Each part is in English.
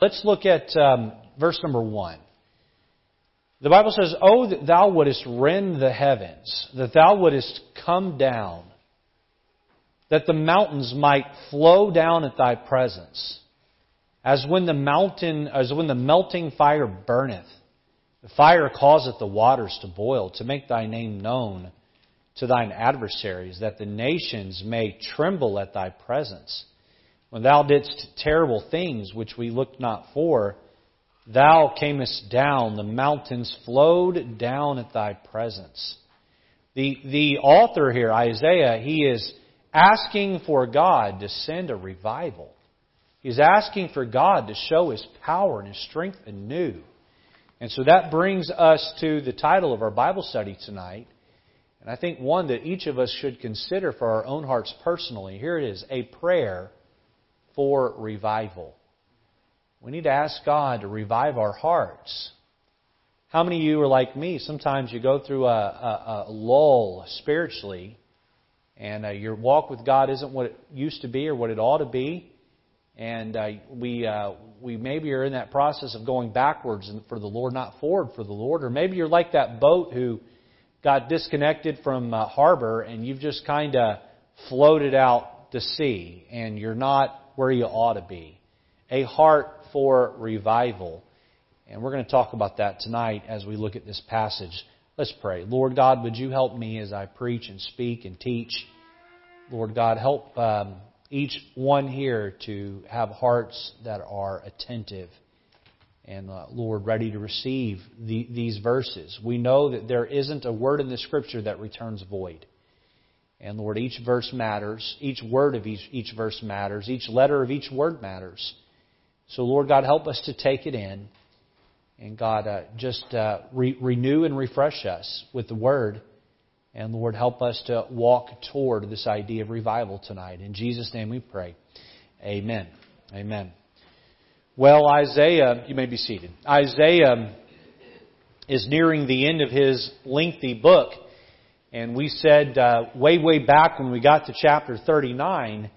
Let's look at um, verse number one. The Bible says, Oh, that thou wouldest rend the heavens, that thou wouldest come down, that the mountains might flow down at thy presence, as when the mountain, as when the melting fire burneth. The fire causeth the waters to boil, to make thy name known to thine adversaries, that the nations may tremble at thy presence. When thou didst terrible things which we looked not for, thou camest down, the mountains flowed down at thy presence. The, the author here, Isaiah, he is asking for God to send a revival. He's asking for God to show His power and His strength anew. And so that brings us to the title of our Bible study tonight. And I think one that each of us should consider for our own hearts personally. Here it is A prayer for revival. We need to ask God to revive our hearts. How many of you are like me? Sometimes you go through a, a, a lull spiritually, and uh, your walk with God isn't what it used to be or what it ought to be. And uh, we uh, we maybe are in that process of going backwards for the Lord, not forward for the Lord. Or maybe you're like that boat who got disconnected from uh, harbor and you've just kind of floated out to sea, and you're not where you ought to be. A heart for revival. And we're going to talk about that tonight as we look at this passage. Let's pray. Lord God, would you help me as I preach and speak and teach? Lord God, help um, each one here to have hearts that are attentive and, uh, Lord, ready to receive the, these verses. We know that there isn't a word in the Scripture that returns void. And Lord, each verse matters. Each word of each, each verse matters. Each letter of each word matters. So, Lord God, help us to take it in. And God, uh, just uh, re- renew and refresh us with the word. And Lord, help us to walk toward this idea of revival tonight. In Jesus' name we pray. Amen. Amen. Well, Isaiah, you may be seated. Isaiah is nearing the end of his lengthy book. And we said uh, way, way back when we got to chapter 39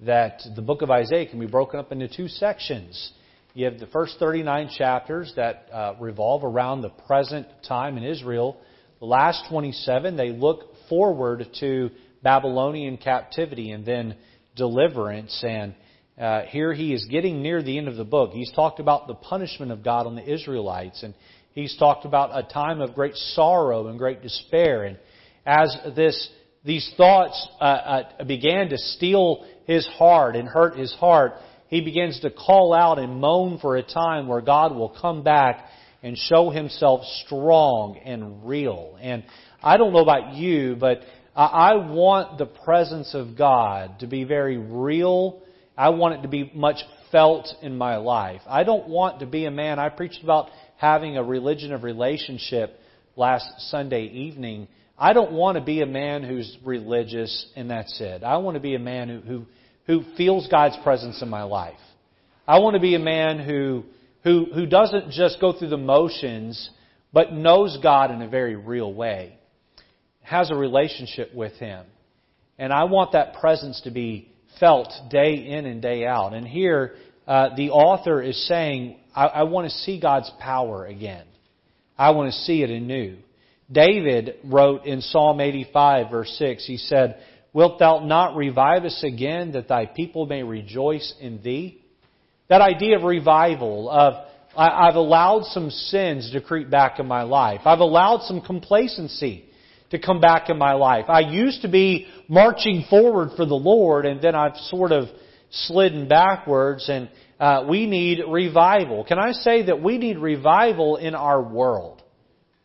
that the book of Isaiah can be broken up into two sections. You have the first 39 chapters that uh, revolve around the present time in Israel. The last 27, they look forward to Babylonian captivity and then deliverance. And uh, here he is getting near the end of the book. He's talked about the punishment of God on the Israelites, and he's talked about a time of great sorrow and great despair. And as this, these thoughts uh, uh, began to steal his heart and hurt his heart, he begins to call out and moan for a time where God will come back and show himself strong and real. And I don't know about you, but I want the presence of God to be very real. I want it to be much felt in my life. I don't want to be a man. I preached about having a religion of relationship last Sunday evening. I don't want to be a man who's religious and that's it. I want to be a man who, who, who feels God's presence in my life. I want to be a man who, who, who doesn't just go through the motions, but knows God in a very real way, has a relationship with Him. And I want that presence to be felt day in and day out. And here, uh, the author is saying, I, I want to see God's power again. I want to see it anew. David wrote in Psalm 85 verse 6, he said, Wilt thou not revive us again that thy people may rejoice in thee? That idea of revival, of I've allowed some sins to creep back in my life. I've allowed some complacency to come back in my life. I used to be marching forward for the Lord and then I've sort of slidden backwards and uh, we need revival. Can I say that we need revival in our world?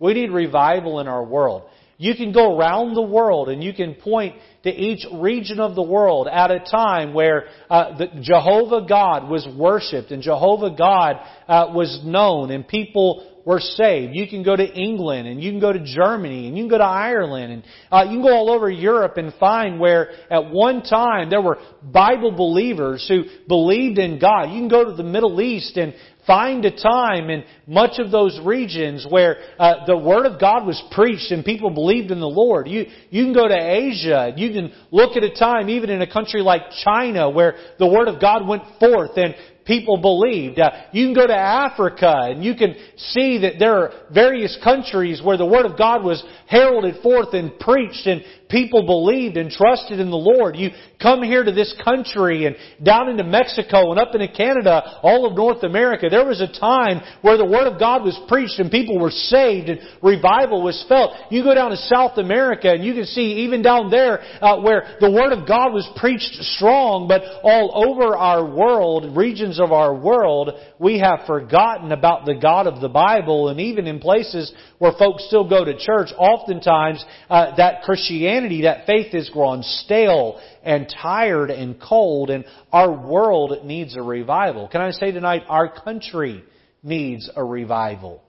We need revival in our world. You can go around the world and you can point to each region of the world at a time where uh, the Jehovah God was worshipped and Jehovah God uh, was known and people were saved. You can go to England and you can go to Germany and you can go to Ireland and uh, you can go all over Europe and find where at one time there were Bible believers who believed in God. You can go to the Middle East and Find a time in much of those regions where uh, the Word of God was preached and people believed in the Lord. You, you can go to Asia. You can look at a time, even in a country like China, where the Word of God went forth and people believed. Uh, you can go to Africa and you can see that there are various countries where the Word of God was heralded forth and preached and people believed and trusted in the Lord. You come here to this country and down into Mexico and up into Canada, all of North America, there was a time where the Word of God was preached and people were saved and revival was felt. You go down to South America and you can see even down there uh, where the Word of God was preached strong, but all over our world, regions of our world, we have forgotten about the God of the Bible and even in places where folks still go to church, oftentimes uh, that Christianity Christianity, that faith has grown stale and tired and cold, and our world needs a revival. Can I say tonight, our country needs a revival.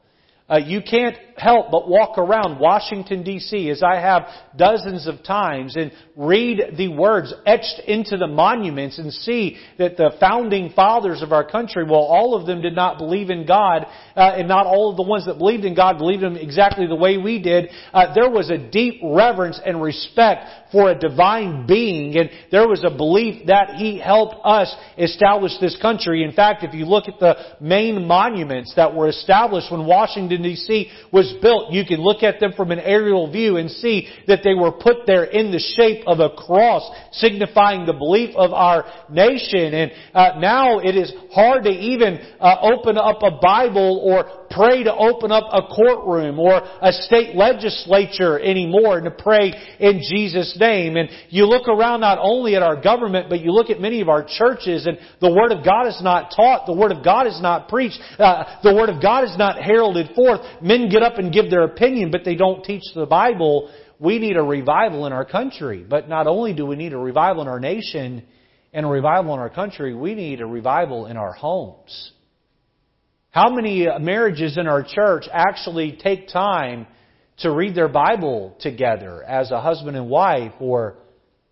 Uh, you can't help but walk around Washington D.C. as I have dozens of times and read the words etched into the monuments and see that the founding fathers of our country, well, all of them did not believe in God, uh, and not all of the ones that believed in God believed in Him exactly the way we did. Uh, there was a deep reverence and respect for a divine being, and there was a belief that He helped us establish this country. In fact, if you look at the main monuments that were established when Washington DC was built, you can look at them from an aerial view and see that they were put there in the shape of a cross, signifying the belief of our nation. And uh, now it is hard to even uh, open up a Bible or pray to open up a courtroom or a state legislature anymore and to pray in Jesus' name. And you look around not only at our government, but you look at many of our churches and the Word of God is not taught, the Word of God is not preached, uh, the Word of God is not heralded forth. Men get up and give their opinion, but they don't teach the Bible. We need a revival in our country. But not only do we need a revival in our nation and a revival in our country, we need a revival in our homes. How many marriages in our church actually take time to read their Bible together as a husband and wife or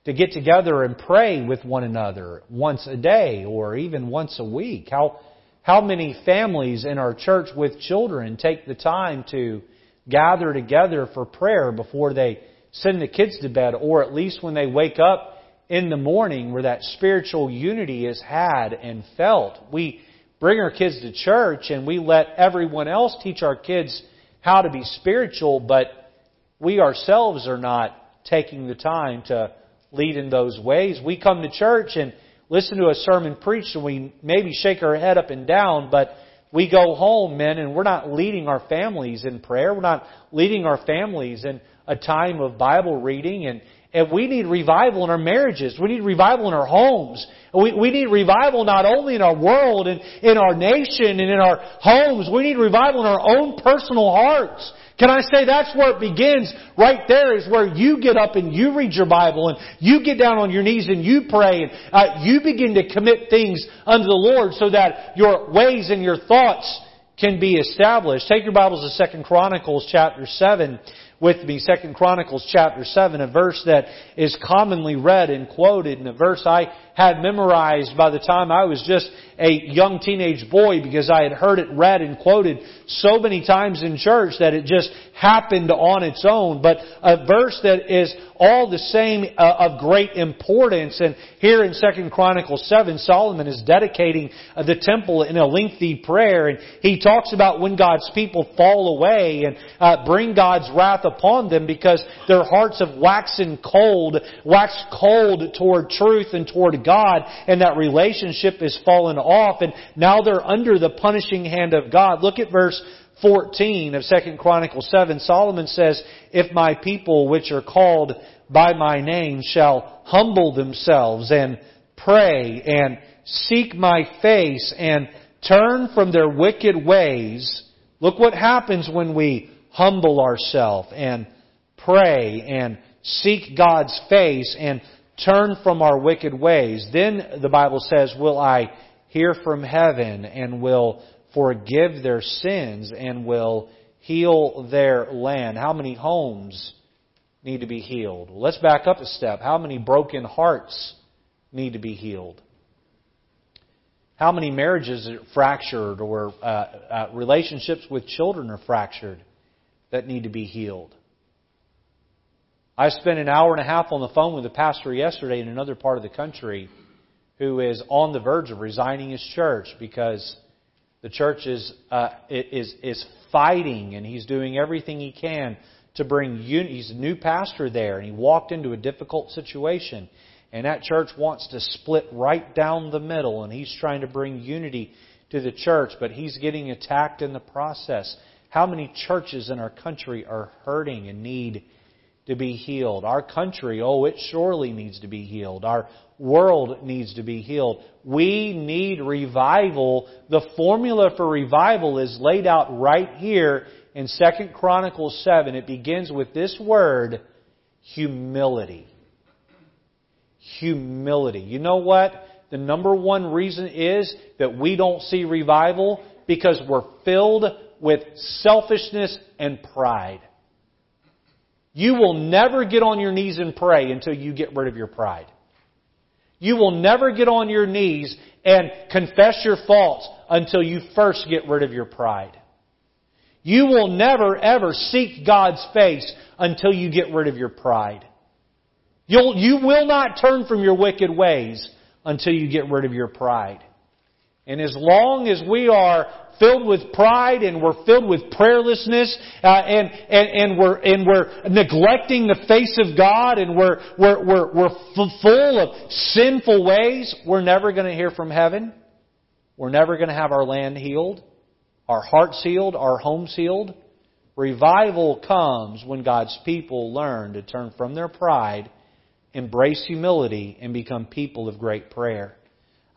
to get together and pray with one another once a day or even once a week? How, how many families in our church with children take the time to gather together for prayer before they send the kids to bed or at least when they wake up in the morning where that spiritual unity is had and felt? We bring our kids to church and we let everyone else teach our kids how to be spiritual, but we ourselves are not taking the time to lead in those ways. We come to church and listen to a sermon preached and we maybe shake our head up and down, but we go home, men, and we're not leading our families in prayer. We're not leading our families in a time of Bible reading and, and we need revival in our marriages. We need revival in our homes. We, we need revival not only in our world and in our nation and in our homes. We need revival in our own personal hearts. Can I say that's where it begins? Right there is where you get up and you read your Bible and you get down on your knees and you pray and uh, you begin to commit things unto the Lord so that your ways and your thoughts can be established. Take your Bibles to Second Chronicles chapter 7 with me. Second Chronicles chapter 7, a verse that is commonly read and quoted and a verse I had memorized by the time I was just a young teenage boy because I had heard it read and quoted so many times in church that it just happened on its own. But a verse that is all the same uh, of great importance. And here in Second Chronicles 7, Solomon is dedicating uh, the temple in a lengthy prayer. And he talks about when God's people fall away and uh, bring God's wrath upon them because their hearts have waxen cold, waxed cold toward truth and toward God, and that relationship is fallen off, and now they're under the punishing hand of God. Look at verse 14 of 2 Chronicles 7. Solomon says, If my people which are called by my name shall humble themselves and pray and seek my face and turn from their wicked ways, look what happens when we humble ourselves and pray and seek God's face and turn from our wicked ways. Then the Bible says, will I hear from heaven and will forgive their sins and will heal their land. How many homes need to be healed? let's back up a step. How many broken hearts need to be healed? How many marriages are fractured or uh, uh, relationships with children are fractured that need to be healed? I spent an hour and a half on the phone with a pastor yesterday in another part of the country who is on the verge of resigning his church because the church is, uh, is, is fighting and he's doing everything he can to bring unity. He's a new pastor there and he walked into a difficult situation. And that church wants to split right down the middle and he's trying to bring unity to the church, but he's getting attacked in the process. How many churches in our country are hurting and need to be healed? Our country, oh, it surely needs to be healed. Our world needs to be healed. We need revival. The formula for revival is laid out right here in 2 Chronicles 7. It begins with this word, humility. Humility. You know what? The number one reason is that we don't see revival because we're filled with selfishness and pride. You will never get on your knees and pray until you get rid of your pride. You will never get on your knees and confess your faults until you first get rid of your pride. You will never ever seek God's face until you get rid of your pride. You'll, you will not turn from your wicked ways until you get rid of your pride. And as long as we are filled with pride and we're filled with prayerlessness uh, and, and, and, we're, and we're neglecting the face of God and we're, we're, we're, we're full of sinful ways, we're never going to hear from heaven. We're never going to have our land healed, our heart healed, our home healed. Revival comes when God's people learn to turn from their pride, embrace humility, and become people of great prayer.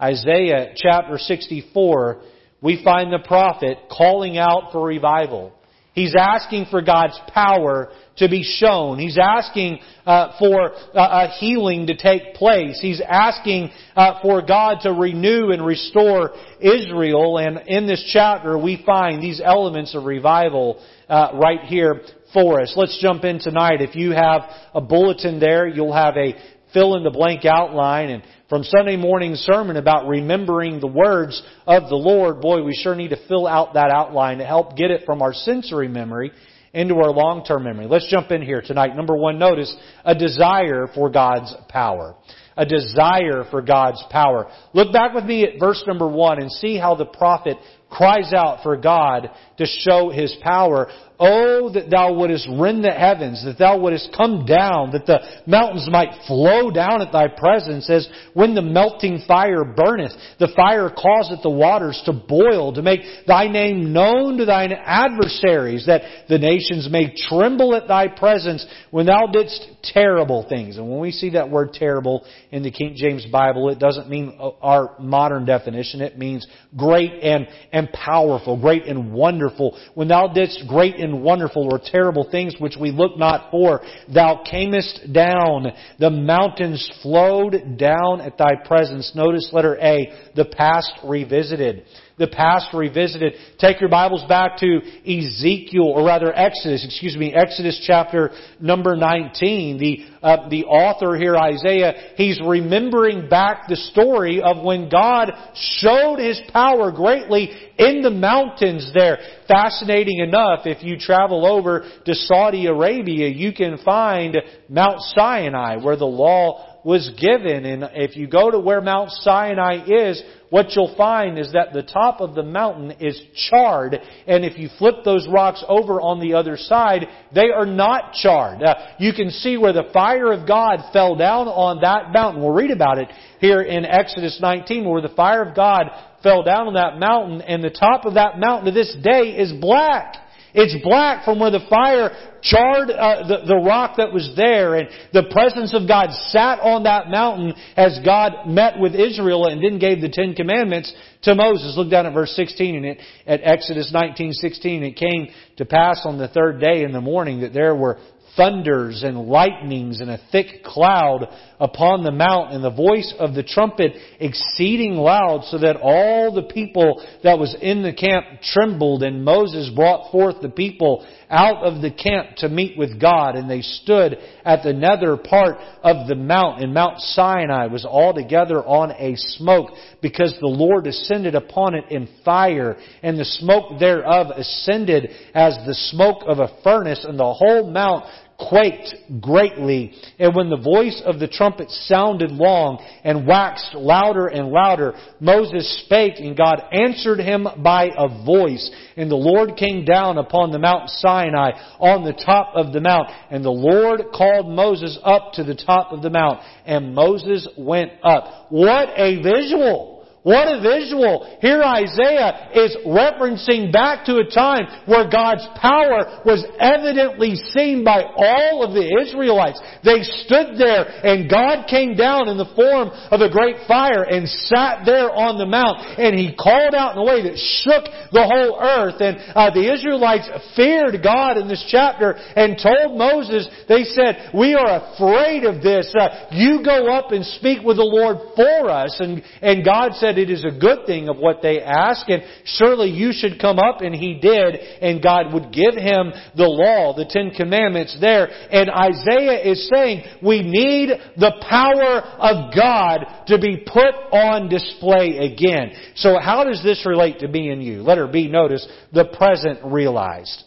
Isaiah chapter 64, we find the prophet calling out for revival. He's asking for God's power to be shown. He's asking uh, for uh, a healing to take place. He's asking uh, for God to renew and restore Israel. And in this chapter, we find these elements of revival uh, right here for us. Let's jump in tonight. If you have a bulletin there, you'll have a fill in the blank outline and from Sunday morning sermon about remembering the words of the Lord, boy, we sure need to fill out that outline to help get it from our sensory memory into our long-term memory. Let's jump in here tonight. Number one, notice a desire for God's power. A desire for God's power. Look back with me at verse number one and see how the prophet cries out for God to show His power. Oh, that thou wouldest rend the heavens, that thou wouldest come down, that the mountains might flow down at thy presence, as when the melting fire burneth, the fire causeth the waters to boil, to make thy name known to thine adversaries, that the nations may tremble at thy presence when thou didst terrible things. And when we see that word terrible in the King James Bible, it doesn't mean our modern definition. It means great and, and powerful, great and wonderful. When thou didst great wonderful or terrible things which we look not for. Thou camest down. The mountains flowed down at thy presence. Notice letter A, the past revisited the past revisited. Take your Bibles back to Ezekiel, or rather Exodus, excuse me, Exodus chapter number 19. The, uh, the author here, Isaiah, he's remembering back the story of when God showed His power greatly in the mountains there. Fascinating enough, if you travel over to Saudi Arabia, you can find Mount Sinai where the law was given. And if you go to where Mount Sinai is, what you'll find is that the top of the mountain is charred, and if you flip those rocks over on the other side, they are not charred. Uh, you can see where the fire of God fell down on that mountain. We'll read about it here in Exodus 19, where the fire of God fell down on that mountain, and the top of that mountain to this day is black. It's black from where the fire charred uh, the, the rock that was there and the presence of God sat on that mountain as God met with Israel and then gave the Ten Commandments to Moses. Look down at verse 16 in it, at Exodus 19:16. It came to pass on the third day in the morning that there were thunders and lightnings and a thick cloud upon the mount and the voice of the trumpet exceeding loud so that all the people that was in the camp trembled. And Moses brought forth the people out of the camp to meet with God and they stood at the nether part of the mount and Mount Sinai was altogether on a smoke because the Lord ascended upon it in fire and the smoke thereof ascended as the smoke of a furnace and the whole mount quaked greatly. And when the voice of the trumpet sounded long and waxed louder and louder, Moses spake and God answered him by a voice. And the Lord came down upon the Mount Sinai on the top of the mount. And the Lord called Moses up to the top of the mount. And Moses went up. What a visual! What a visual. Here Isaiah is referencing back to a time where God's power was evidently seen by all of the Israelites. They stood there and God came down in the form of a great fire and sat there on the mount and He called out in a way that shook the whole earth and uh, the Israelites feared God in this chapter and told Moses, they said, we are afraid of this. Uh, you go up and speak with the Lord for us. And, and God said, it is a good thing of what they ask, and surely you should come up, and he did, and God would give him the law, the Ten Commandments there. And Isaiah is saying, we need the power of God to be put on display again. So how does this relate to me and you? Letter B, notice, the present realized.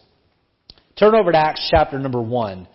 Turn over to Acts chapter number 1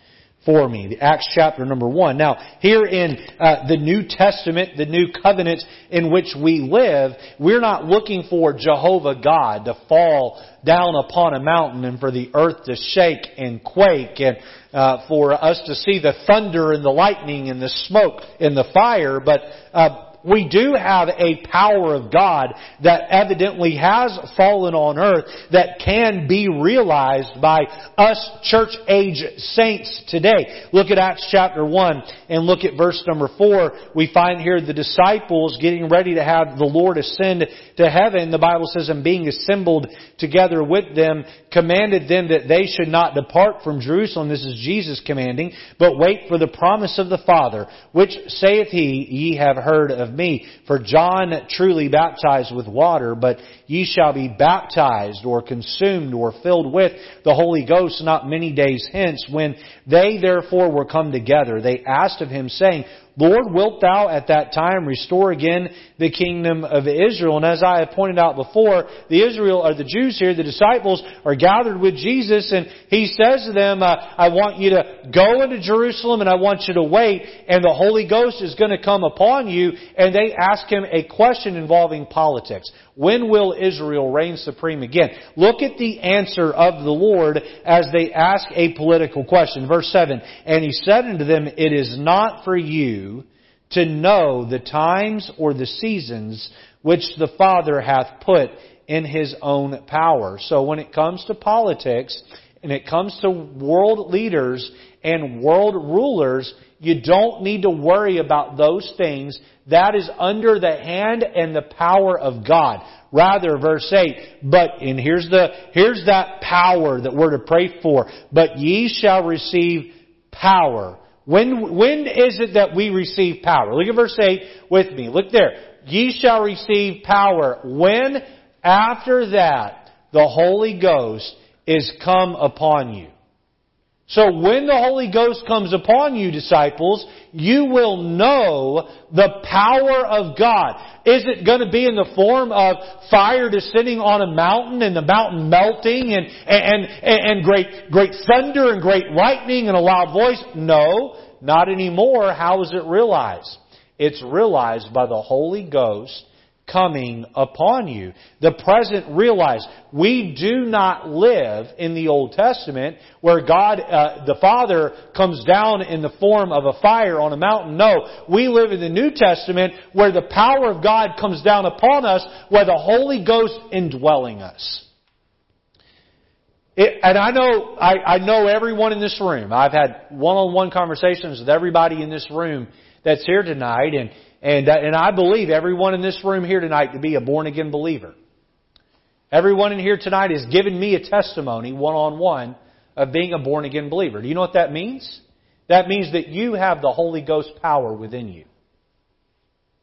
for me. Acts chapter number one. Now, here in uh, the New Testament, the new covenant in which we live, we're not looking for Jehovah God to fall down upon a mountain and for the earth to shake and quake and uh, for us to see the thunder and the lightning and the smoke and the fire, but uh, we do have a power of God that evidently has fallen on earth that can be realized by us church age saints today. Look at Acts chapter 1 and look at verse number 4. We find here the disciples getting ready to have the Lord ascend to heaven. The Bible says, and being assembled together with them, commanded them that they should not depart from Jerusalem. This is Jesus commanding, but wait for the promise of the Father, which saith he, ye have heard of me. For John truly baptized with water, but ye shall be baptized or consumed or filled with the Holy Ghost not many days hence. When they therefore were come together, they asked of him saying, Lord, wilt thou at that time restore again the kingdom of Israel? And as I have pointed out before, the Israel, or the Jews here, the disciples, are gathered with Jesus and he says to them, uh, I want you to go into Jerusalem and I want you to wait and the Holy Ghost is going to come upon you. And they ask him a question involving politics. When will Israel reign supreme again? Look at the answer of the Lord as they ask a political question. Verse 7, And he said unto them, It is not for you to know the times or the seasons which the Father hath put in his own power. So when it comes to politics, and it comes to world leaders and world rulers, you don't need to worry about those things that is under the hand and the power of God. Rather, verse 8, but, and here's the, here's that power that we're to pray for, but ye shall receive power. When, when is it that we receive power? Look at verse 8 with me. Look there. Ye shall receive power when after that the Holy Ghost is come upon you. So when the Holy Ghost comes upon you, disciples, you will know the power of God. Is it going to be in the form of fire descending on a mountain and the mountain melting and, and, and, and great, great thunder and great lightning and a loud voice? No, not anymore. How is it realized? It's realized by the Holy Ghost coming upon you. The present realize we do not live in the Old Testament where God, uh, the Father, comes down in the form of a fire on a mountain. No, we live in the New Testament where the power of God comes down upon us, where the Holy Ghost indwelling us. It, and I know, I, I know everyone in this room. I've had one-on-one conversations with everybody in this room that's here tonight, and and, uh, and I believe everyone in this room here tonight to be a born again believer. Everyone in here tonight has given me a testimony one on one of being a born again believer. Do you know what that means? That means that you have the Holy Ghost power within you.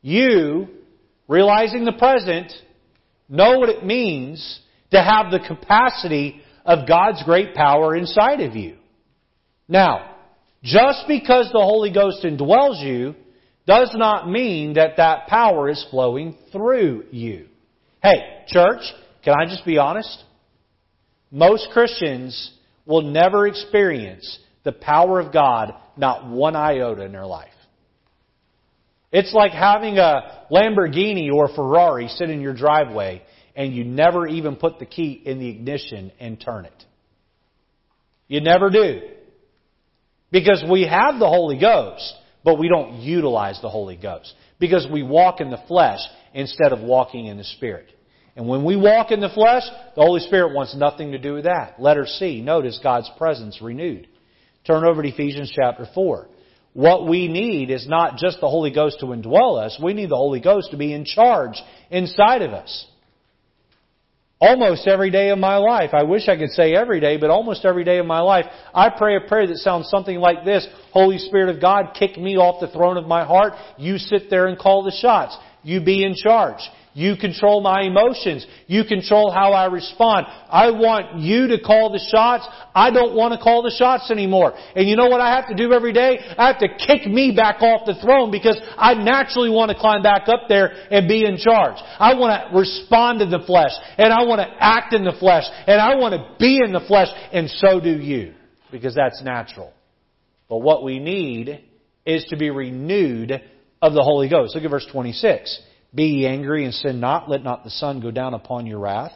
You, realizing the present, know what it means to have the capacity of God's great power inside of you. Now, just because the Holy Ghost indwells you does not mean that that power is flowing through you. Hey, church, can I just be honest? Most Christians will never experience the power of God not one iota in their life. It's like having a Lamborghini or Ferrari sit in your driveway and you never even put the key in the ignition and turn it. You never do. Because we have the Holy Ghost, but we don't utilize the Holy Ghost. Because we walk in the flesh instead of walking in the Spirit. And when we walk in the flesh, the Holy Spirit wants nothing to do with that. Letter C, notice God's presence renewed. Turn over to Ephesians chapter 4. What we need is not just the Holy Ghost to indwell us, we need the Holy Ghost to be in charge inside of us. Almost every day of my life, I wish I could say every day, but almost every day of my life, I pray a prayer that sounds something like this. Holy Spirit of God, kick me off the throne of my heart. You sit there and call the shots. You be in charge. You control my emotions. You control how I respond. I want you to call the shots. I don't want to call the shots anymore. And you know what I have to do every day? I have to kick me back off the throne because I naturally want to climb back up there and be in charge. I want to respond to the flesh and I want to act in the flesh and I want to be in the flesh and so do you because that's natural. But what we need is to be renewed of the Holy Ghost. Look at verse 26. Be ye angry and sin not. Let not the sun go down upon your wrath.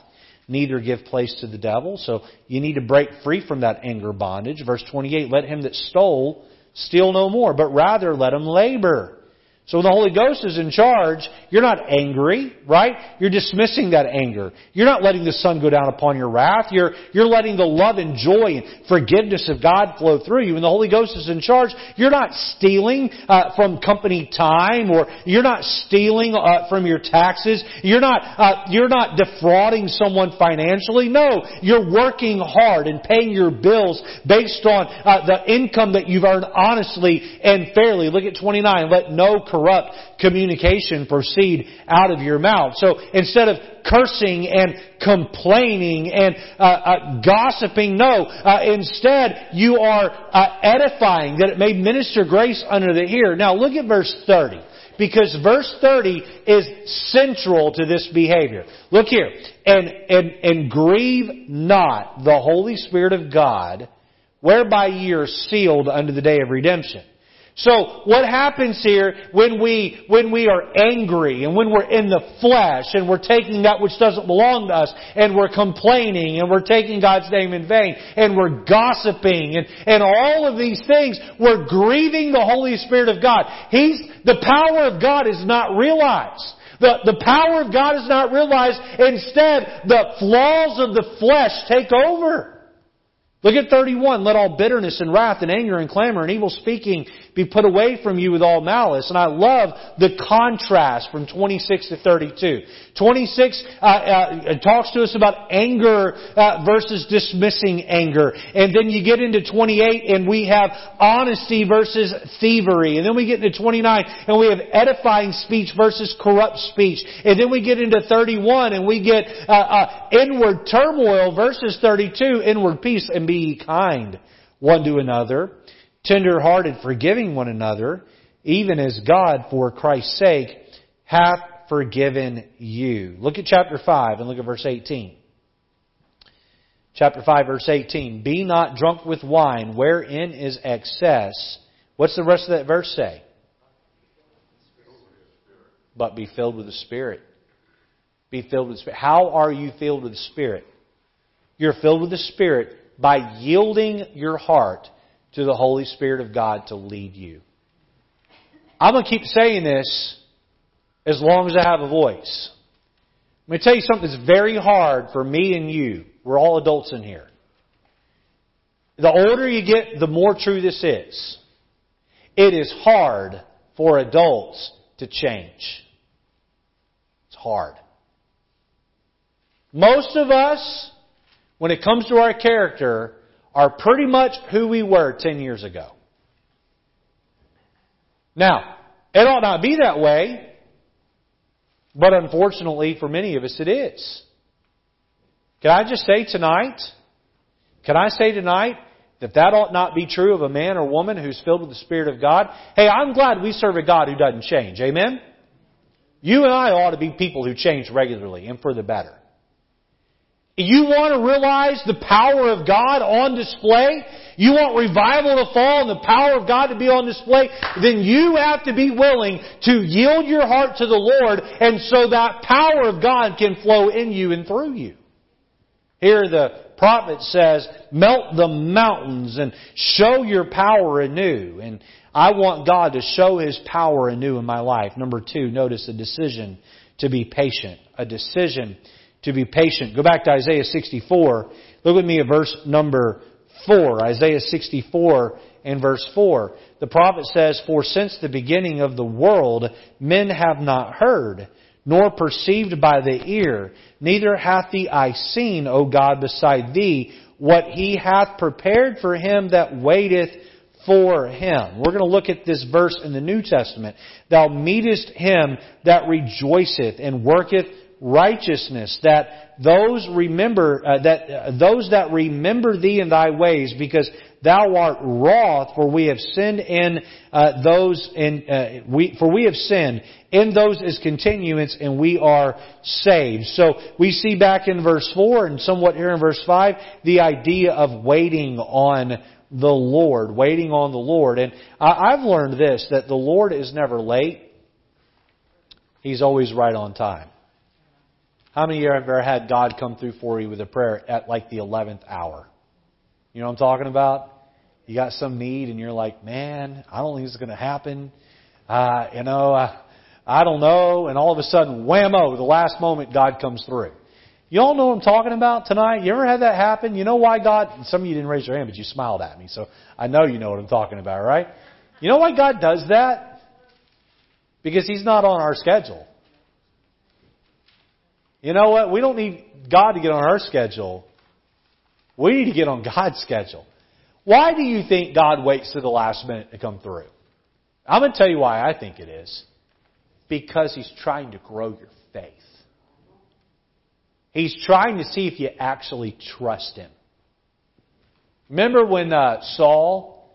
Neither give place to the devil. So you need to break free from that anger bondage. Verse 28, let him that stole steal no more, but rather let him labor so when the Holy Ghost is in charge, you're not angry, right? You're dismissing that anger. You're not letting the sun go down upon your wrath. You're, you're letting the love and joy and forgiveness of God flow through you. When the Holy Ghost is in charge, you're not stealing uh, from company time or you're not stealing uh, from your taxes. You're not, uh, you're not defrauding someone financially. No, you're working hard and paying your bills based on uh, the income that you've earned honestly and fairly. Look at 29. Let no corrupt communication proceed out of your mouth. So instead of cursing and complaining and uh, uh, gossiping, no. Uh, instead, you are uh, edifying that it may minister grace unto the hearer. Now look at verse 30 because verse 30 is central to this behavior. Look here. And, and, and grieve not the Holy Spirit of God, whereby ye are sealed unto the day of redemption. So what happens here when we, when we are angry and when we're in the flesh and we're taking that which doesn't belong to us and we're complaining and we're taking God's name in vain and we're gossiping and, and all of these things, we're grieving the Holy Spirit of God. He's, the power of God is not realized. The, the power of God is not realized. Instead, the flaws of the flesh take over. Look at 31. Let all bitterness and wrath and anger and clamor and evil speaking be put away from you with all malice. And I love the contrast from 26 to 32. 26 uh, uh, talks to us about anger uh, versus dismissing anger. And then you get into 28 and we have honesty versus thievery. And then we get into 29 and we have edifying speech versus corrupt speech. And then we get into 31 and we get uh, uh, inward turmoil versus 32, inward peace. And be kind one to another tender-hearted, forgiving one another, even as God, for Christ's sake, hath forgiven you. Look at chapter 5 and look at verse 18. Chapter 5 verse 18. Be not drunk with wine, wherein is excess. What's the rest of that verse say? But be filled with the Spirit. Be filled with the Spirit. How are you filled with the Spirit? You're filled with the Spirit by yielding your heart to the Holy Spirit of God to lead you. I'm going to keep saying this as long as I have a voice. I'm going to tell you something that's very hard for me and you. We're all adults in here. The older you get, the more true this is. It is hard for adults to change. It's hard. Most of us, when it comes to our character, are pretty much who we were 10 years ago. Now, it ought not be that way, but unfortunately for many of us it is. Can I just say tonight, can I say tonight that that ought not be true of a man or woman who's filled with the Spirit of God? Hey, I'm glad we serve a God who doesn't change. Amen? You and I ought to be people who change regularly and for the better. You want to realize the power of God on display? You want revival to fall and the power of God to be on display? Then you have to be willing to yield your heart to the Lord and so that power of God can flow in you and through you. Here the prophet says, melt the mountains and show your power anew. And I want God to show His power anew in my life. Number two, notice a decision to be patient. A decision to be patient. Go back to Isaiah 64. Look with me at verse number 4. Isaiah 64 and verse 4. The prophet says, For since the beginning of the world men have not heard, nor perceived by the ear, neither hath the eye seen, O God, beside thee, what he hath prepared for him that waiteth for him. We're going to look at this verse in the New Testament. Thou meetest him that rejoiceth and worketh righteousness, that those remember uh, that uh, those that remember thee in thy ways, because thou art wroth, for we have sinned in uh, those in uh, we for we have sinned in those is continuance, and we are saved. So we see back in verse four and somewhat here in verse five the idea of waiting on the Lord, waiting on the Lord, and I've learned this that the Lord is never late; He's always right on time. How many of you have ever had God come through for you with a prayer at like the 11th hour? You know what I'm talking about? You got some need and you're like, man, I don't think this is going to happen. Uh, you know, uh, I don't know. And all of a sudden, whammo, the last moment God comes through. You all know what I'm talking about tonight? You ever had that happen? You know why God, some of you didn't raise your hand, but you smiled at me, so I know you know what I'm talking about, right? You know why God does that? Because He's not on our schedule. You know what? We don't need God to get on our schedule. We need to get on God's schedule. Why do you think God waits to the last minute to come through? I'm going to tell you why I think it is. Because He's trying to grow your faith. He's trying to see if you actually trust Him. Remember when uh, Saul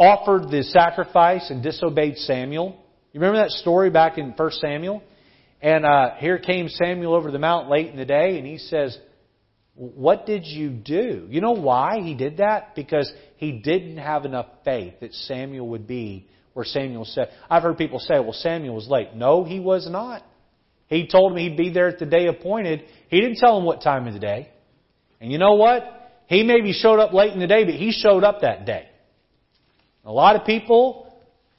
offered the sacrifice and disobeyed Samuel? You remember that story back in 1 Samuel? And uh, here came Samuel over the mount late in the day, and he says, What did you do? You know why he did that? Because he didn't have enough faith that Samuel would be where Samuel said. I've heard people say, Well, Samuel was late. No, he was not. He told him he'd be there at the day appointed. He didn't tell him what time of the day. And you know what? He maybe showed up late in the day, but he showed up that day. A lot of people,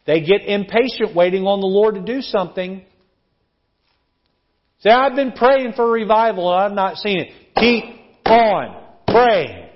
they get impatient waiting on the Lord to do something. Say, I've been praying for revival and I've not seen it. Keep on praying.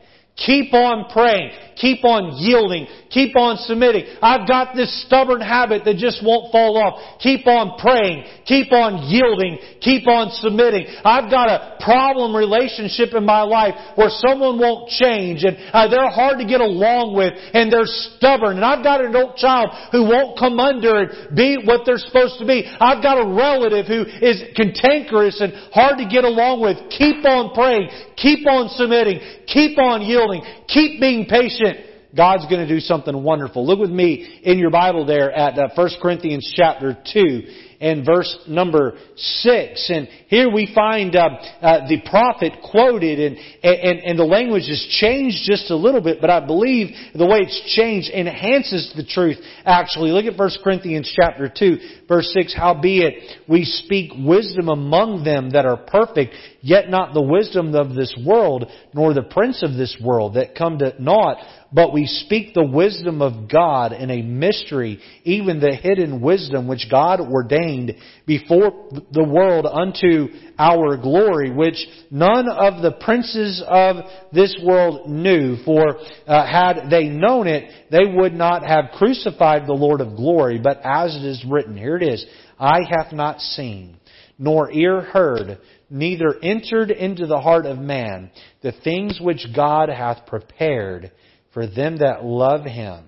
Keep on praying. Keep on yielding. Keep on submitting. I've got this stubborn habit that just won't fall off. Keep on praying. Keep on yielding. Keep on submitting. I've got a problem relationship in my life where someone won't change and uh, they're hard to get along with and they're stubborn. And I've got an adult child who won't come under and be what they're supposed to be. I've got a relative who is cantankerous and hard to get along with. Keep on praying. Keep on submitting. Keep on yielding. Keep being patient. God's going to do something wonderful. Look with me in your Bible there at uh, 1 Corinthians chapter 2 and verse number 6. And here we find uh, uh, the prophet quoted and, and, and the language has changed just a little bit, but I believe the way it's changed enhances the truth actually. Look at 1 Corinthians chapter 2 verse 6. Howbeit we speak wisdom among them that are perfect, yet not the wisdom of this world, nor the prince of this world that come to naught, but we speak the wisdom of God in a mystery, even the hidden wisdom which God ordained before the world unto our glory, which none of the princes of this world knew. For uh, had they known it, they would not have crucified the Lord of glory. But as it is written, here it is, Eye hath not seen, nor ear heard, neither entered into the heart of man the things which God hath prepared for them that love him.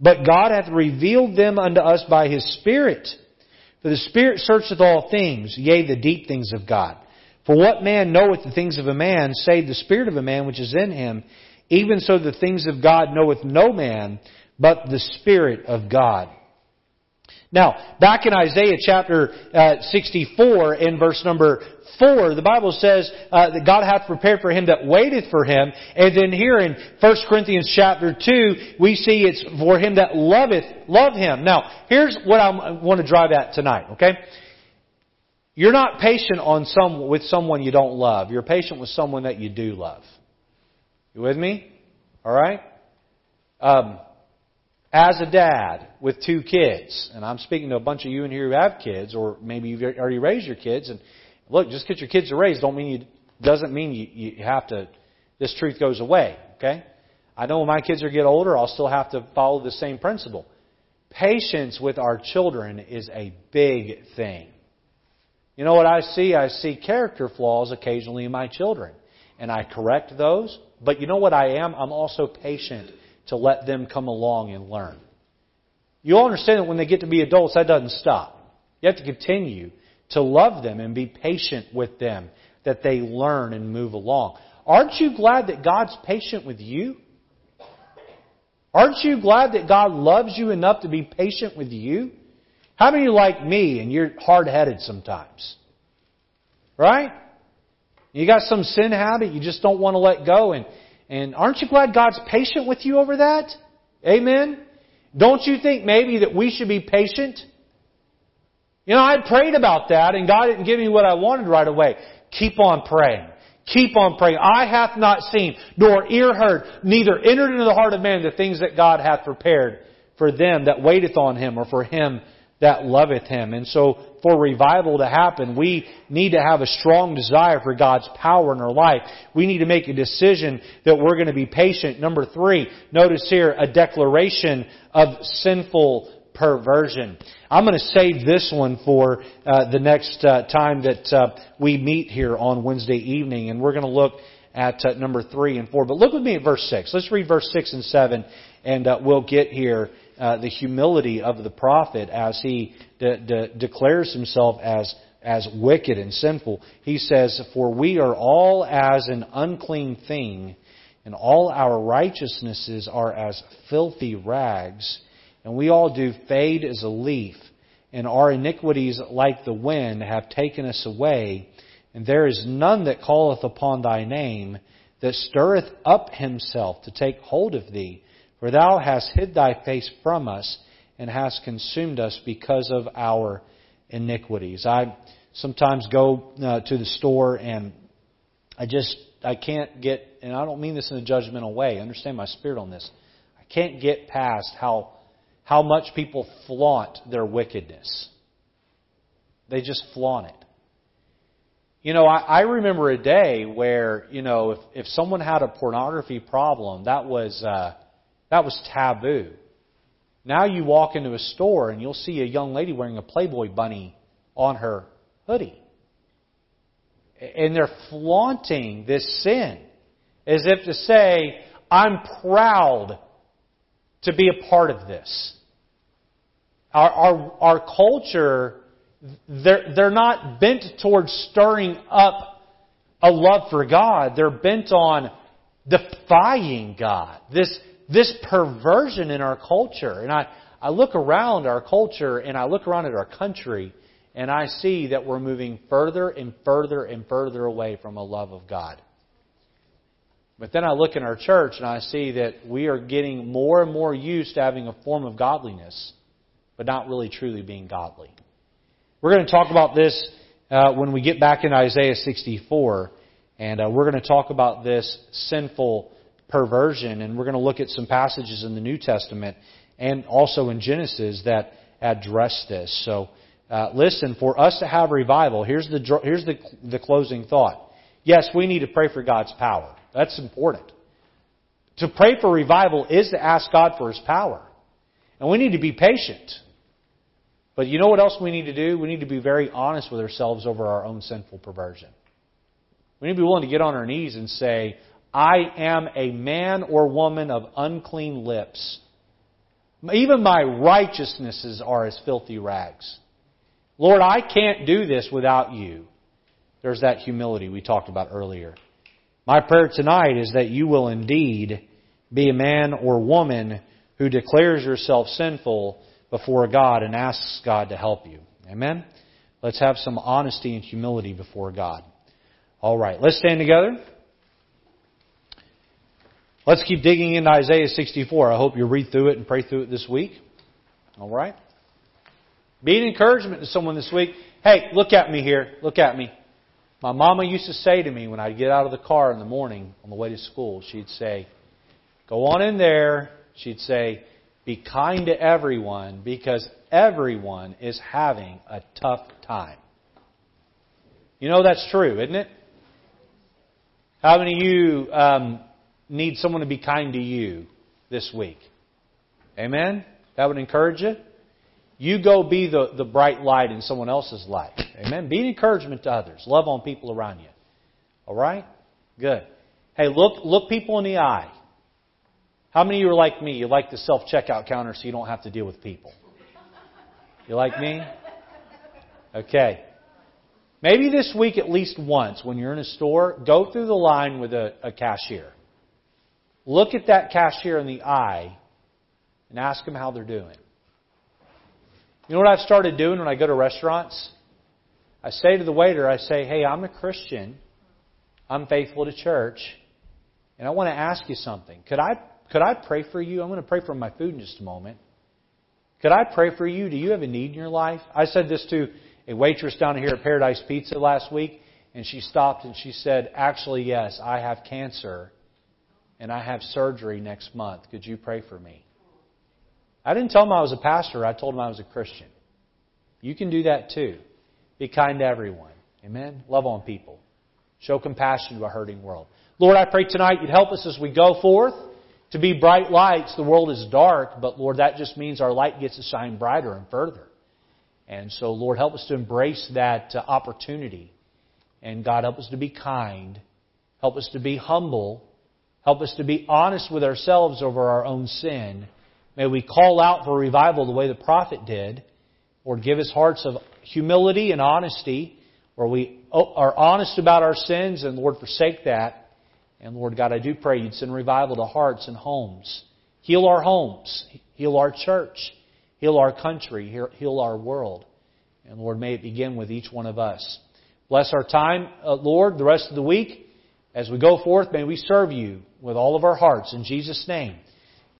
But God hath revealed them unto us by his Spirit. For the Spirit searcheth all things, yea, the deep things of God. For what man knoweth the things of a man, save the Spirit of a man which is in him? Even so the things of God knoweth no man, but the Spirit of God. Now, back in Isaiah chapter uh, 64 in verse number 4, the Bible says uh, that God hath prepared for him that waiteth for him. And then here in 1 Corinthians chapter 2, we see it's for him that loveth, love him. Now, here's what I want to drive at tonight, okay? You're not patient on some, with someone you don't love. You're patient with someone that you do love. You with me? Alright? Um, as a dad with two kids, and I'm speaking to a bunch of you in here who have kids, or maybe you've already raised your kids, and look, just because your kids are raised don't mean you, doesn't mean you, you have to, this truth goes away, okay? I know when my kids are get older, I'll still have to follow the same principle. Patience with our children is a big thing. You know what I see? I see character flaws occasionally in my children. And I correct those. But you know what I am? I'm also patient to let them come along and learn. You'll understand that when they get to be adults, that doesn't stop. You have to continue to love them and be patient with them, that they learn and move along. Aren't you glad that God's patient with you? Aren't you glad that God loves you enough to be patient with you? How many like me and you're hard headed sometimes? Right? You got some sin habit you just don't want to let go and and aren't you glad God's patient with you over that? Amen? Don't you think maybe that we should be patient? You know, I prayed about that and God didn't give me what I wanted right away. Keep on praying. Keep on praying. Eye hath not seen, nor ear heard, neither entered into the heart of man the things that God hath prepared for them that waiteth on him or for him that loveth him. And so for revival to happen, we need to have a strong desire for God's power in our life. We need to make a decision that we're going to be patient. Number three, notice here a declaration of sinful perversion. I'm going to save this one for uh, the next uh, time that uh, we meet here on Wednesday evening, and we're going to look at uh, number three and four. But look with me at verse six. Let's read verse six and seven, and uh, we'll get here uh, the humility of the prophet as he de- de- declares himself as as wicked and sinful. He says, "For we are all as an unclean thing, and all our righteousnesses are as filthy rags, and we all do fade as a leaf, and our iniquities, like the wind, have taken us away." And there is none that calleth upon thy name, that stirreth up himself to take hold of thee. For thou hast hid thy face from us and hast consumed us because of our iniquities. I sometimes go uh, to the store and I just I can't get and I don't mean this in a judgmental way. Understand my spirit on this. I can't get past how how much people flaunt their wickedness. They just flaunt it. You know, I, I remember a day where, you know, if, if someone had a pornography problem, that was, uh, that was taboo. Now you walk into a store and you'll see a young lady wearing a Playboy bunny on her hoodie. And they're flaunting this sin as if to say, I'm proud to be a part of this. Our, our, our culture, they're, they're not bent towards stirring up a love for God. They're bent on defying God. This, this perversion in our culture. And I, I look around our culture and I look around at our country and I see that we're moving further and further and further away from a love of God. But then I look in our church and I see that we are getting more and more used to having a form of godliness, but not really truly being godly. We're going to talk about this uh, when we get back in Isaiah 64, and uh, we're going to talk about this sinful perversion. And we're going to look at some passages in the New Testament and also in Genesis that address this. So, uh, listen, for us to have revival, here's the, here's the, the closing thought. Yes, we need to pray for God's power. That's important. To pray for revival is to ask God for His power. And we need to be patient. But you know what else we need to do? We need to be very honest with ourselves over our own sinful perversion. We need to be willing to get on our knees and say, I am a man or woman of unclean lips. Even my righteousnesses are as filthy rags. Lord, I can't do this without you. There's that humility we talked about earlier. My prayer tonight is that you will indeed be a man or woman who declares yourself sinful, before God and asks God to help you. Amen? Let's have some honesty and humility before God. All right, let's stand together. Let's keep digging into Isaiah 64. I hope you read through it and pray through it this week. All right? Be an encouragement to someone this week. Hey, look at me here. Look at me. My mama used to say to me when I'd get out of the car in the morning on the way to school, she'd say, Go on in there. She'd say, Be kind to everyone because everyone is having a tough time. You know that's true, isn't it? How many of you um, need someone to be kind to you this week? Amen? That would encourage you. You go be the, the bright light in someone else's life. Amen. Be an encouragement to others. Love on people around you. All right? Good. Hey, look look people in the eye. How many of you are like me? You like the self checkout counter so you don't have to deal with people. You like me? Okay. Maybe this week at least once when you're in a store, go through the line with a, a cashier. Look at that cashier in the eye and ask them how they're doing. You know what I've started doing when I go to restaurants? I say to the waiter, I say, hey, I'm a Christian. I'm faithful to church. And I want to ask you something. Could I, could I pray for you? I'm going to pray for my food in just a moment. Could I pray for you? Do you have a need in your life? I said this to a waitress down here at Paradise Pizza last week, and she stopped and she said, Actually, yes, I have cancer and I have surgery next month. Could you pray for me? I didn't tell him I was a pastor. I told him I was a Christian. You can do that too. Be kind to everyone. Amen? Love on people. Show compassion to a hurting world. Lord, I pray tonight you'd help us as we go forth to be bright lights. The world is dark, but Lord, that just means our light gets to shine brighter and further. And so, Lord, help us to embrace that uh, opportunity. And God, help us to be kind. Help us to be humble. Help us to be honest with ourselves over our own sin. May we call out for revival the way the prophet did. Lord, give us hearts of humility and honesty where we are honest about our sins and Lord, forsake that. And Lord God, I do pray you'd send revival to hearts and homes. Heal our homes. Heal our church. Heal our country. Heal our world. And Lord, may it begin with each one of us. Bless our time, uh, Lord, the rest of the week. As we go forth, may we serve you with all of our hearts. In Jesus' name.